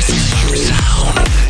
Choose your sound.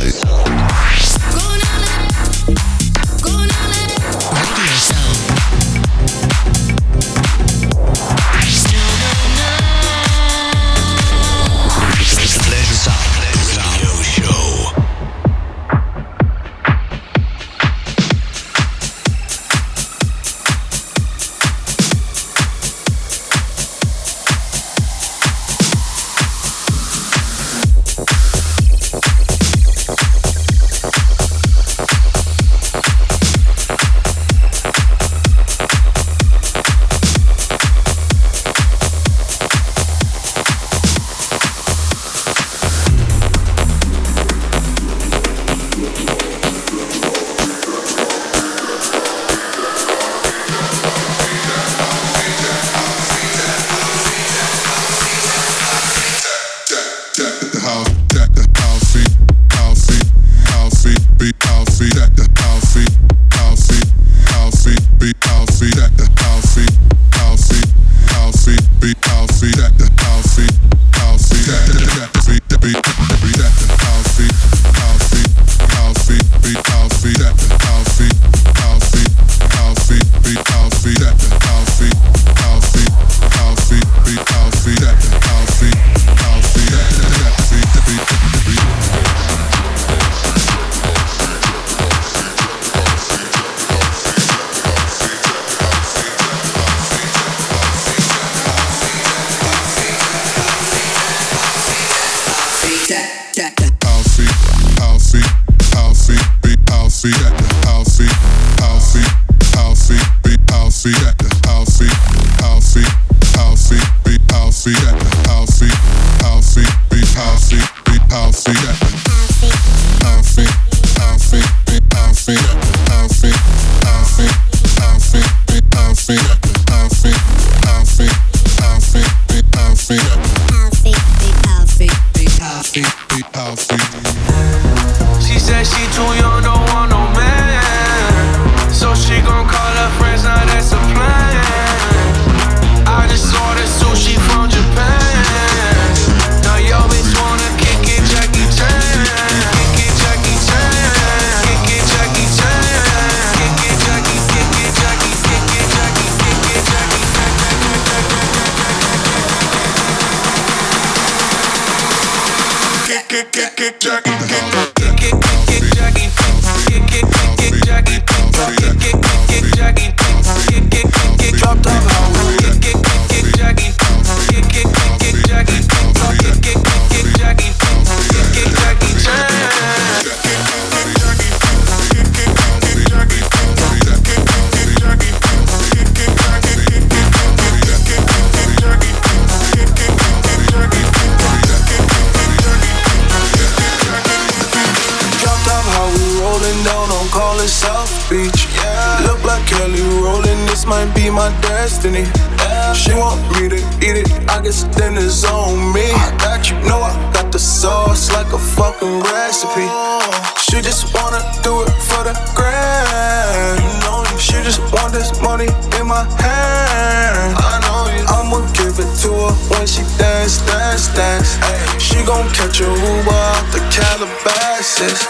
money in my hand. I know you. I'ma give it to her when she dance, dance, dance. Hey. she gon' catch a Uber out the Calabasas.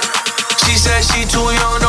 She said she too young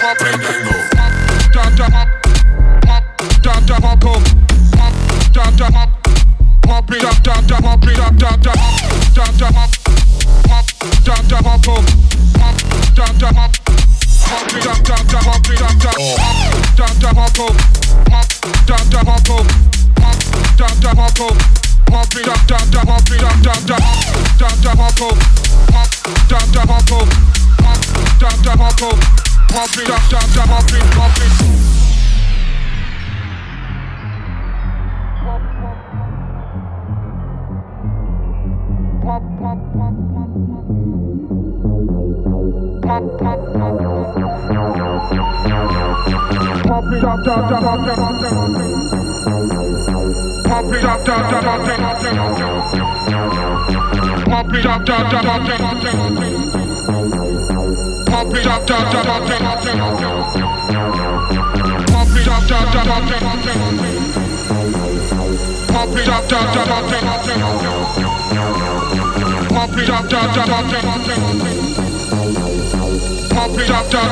Pop, pop, Pump it up, Pop it up, da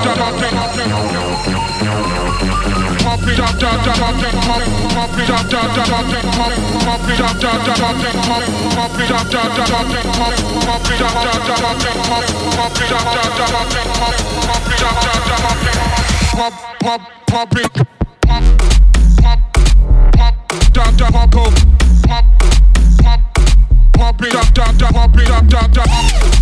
da, pop it up, da da.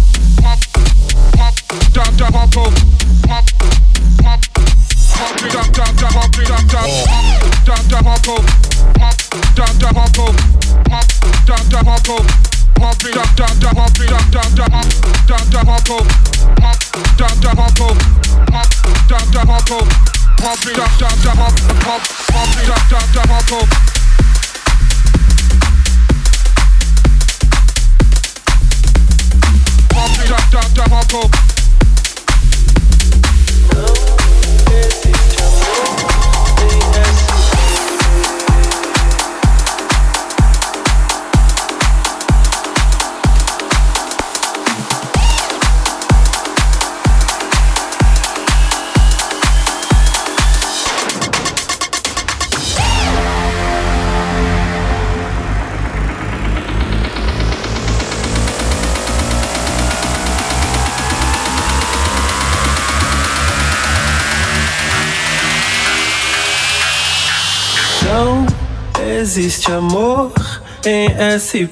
Pop, existe amor em SP.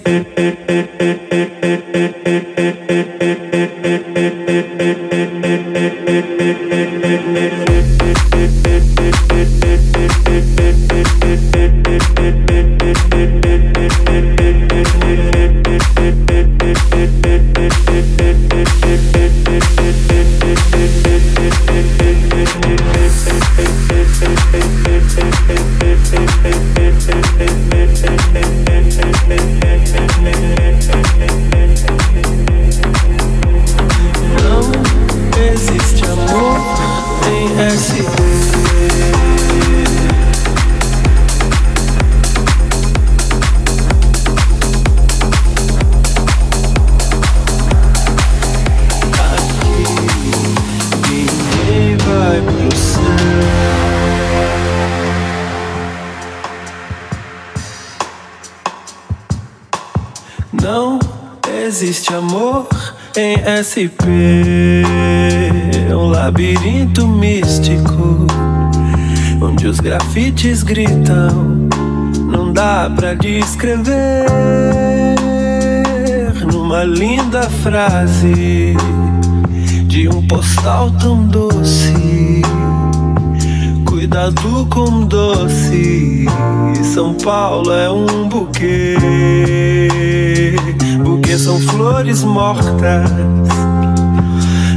SP. Um labirinto místico onde os grafites gritam. Não dá pra descrever numa linda frase de um postal tão doce. Cuidado com doce. São Paulo é um buquê. Buquê são flores mortas.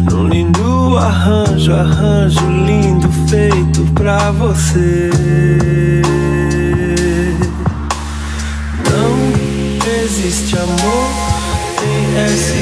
Num lindo arranjo, arranjo lindo feito pra você. Não existe amor Thank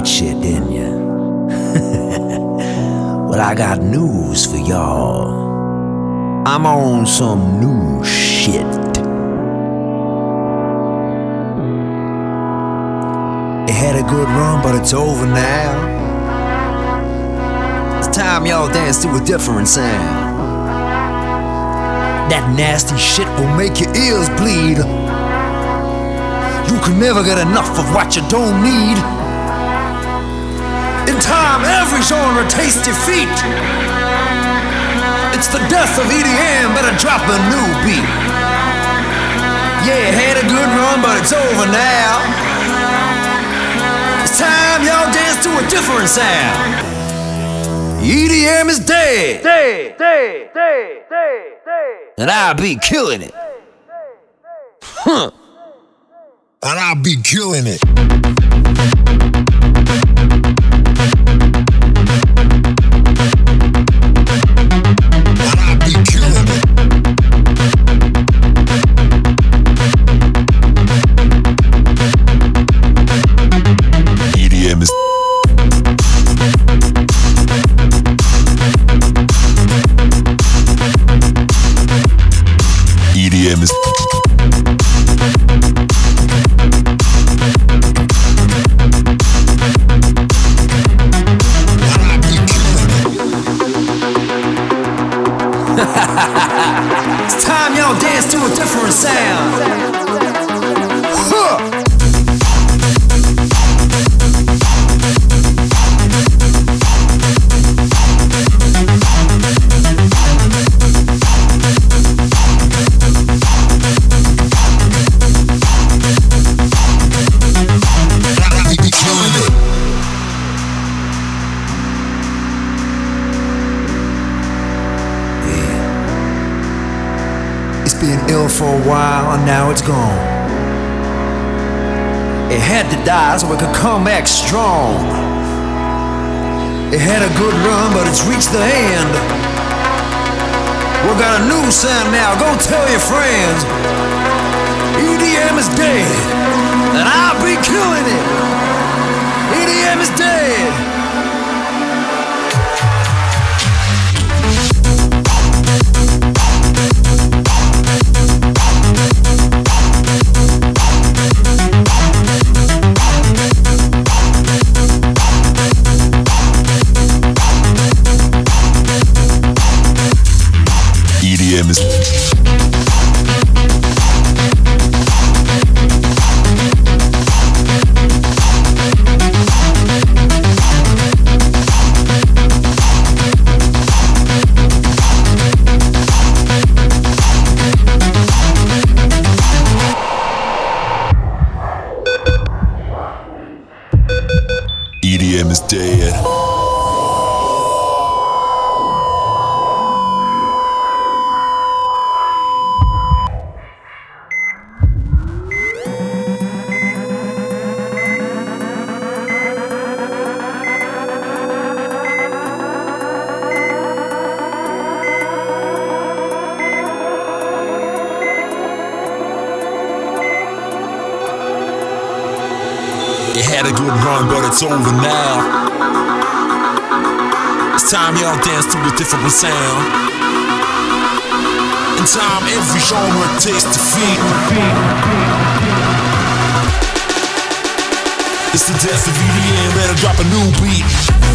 that shit, didn't you? well, I got news for y'all. I'm on some new shit. It had a good run, but it's over now. It's time y'all dance to a different sound. That nasty shit will make your ears bleed. You can never get enough of what you don't need. Time, every genre tastes defeat. It's the death of EDM, better drop a new beat. Yeah, had a good run, but it's over now. It's time y'all dance to a different sound. EDM is dead. Dead, dead, dead, dead, dead. And I'll be killing it. Huh. And I'll be killing it. EDM is it's over now. It's time y'all dance to a different sound. In time, every genre takes defeat. It's the death of EDM, better drop a new beat.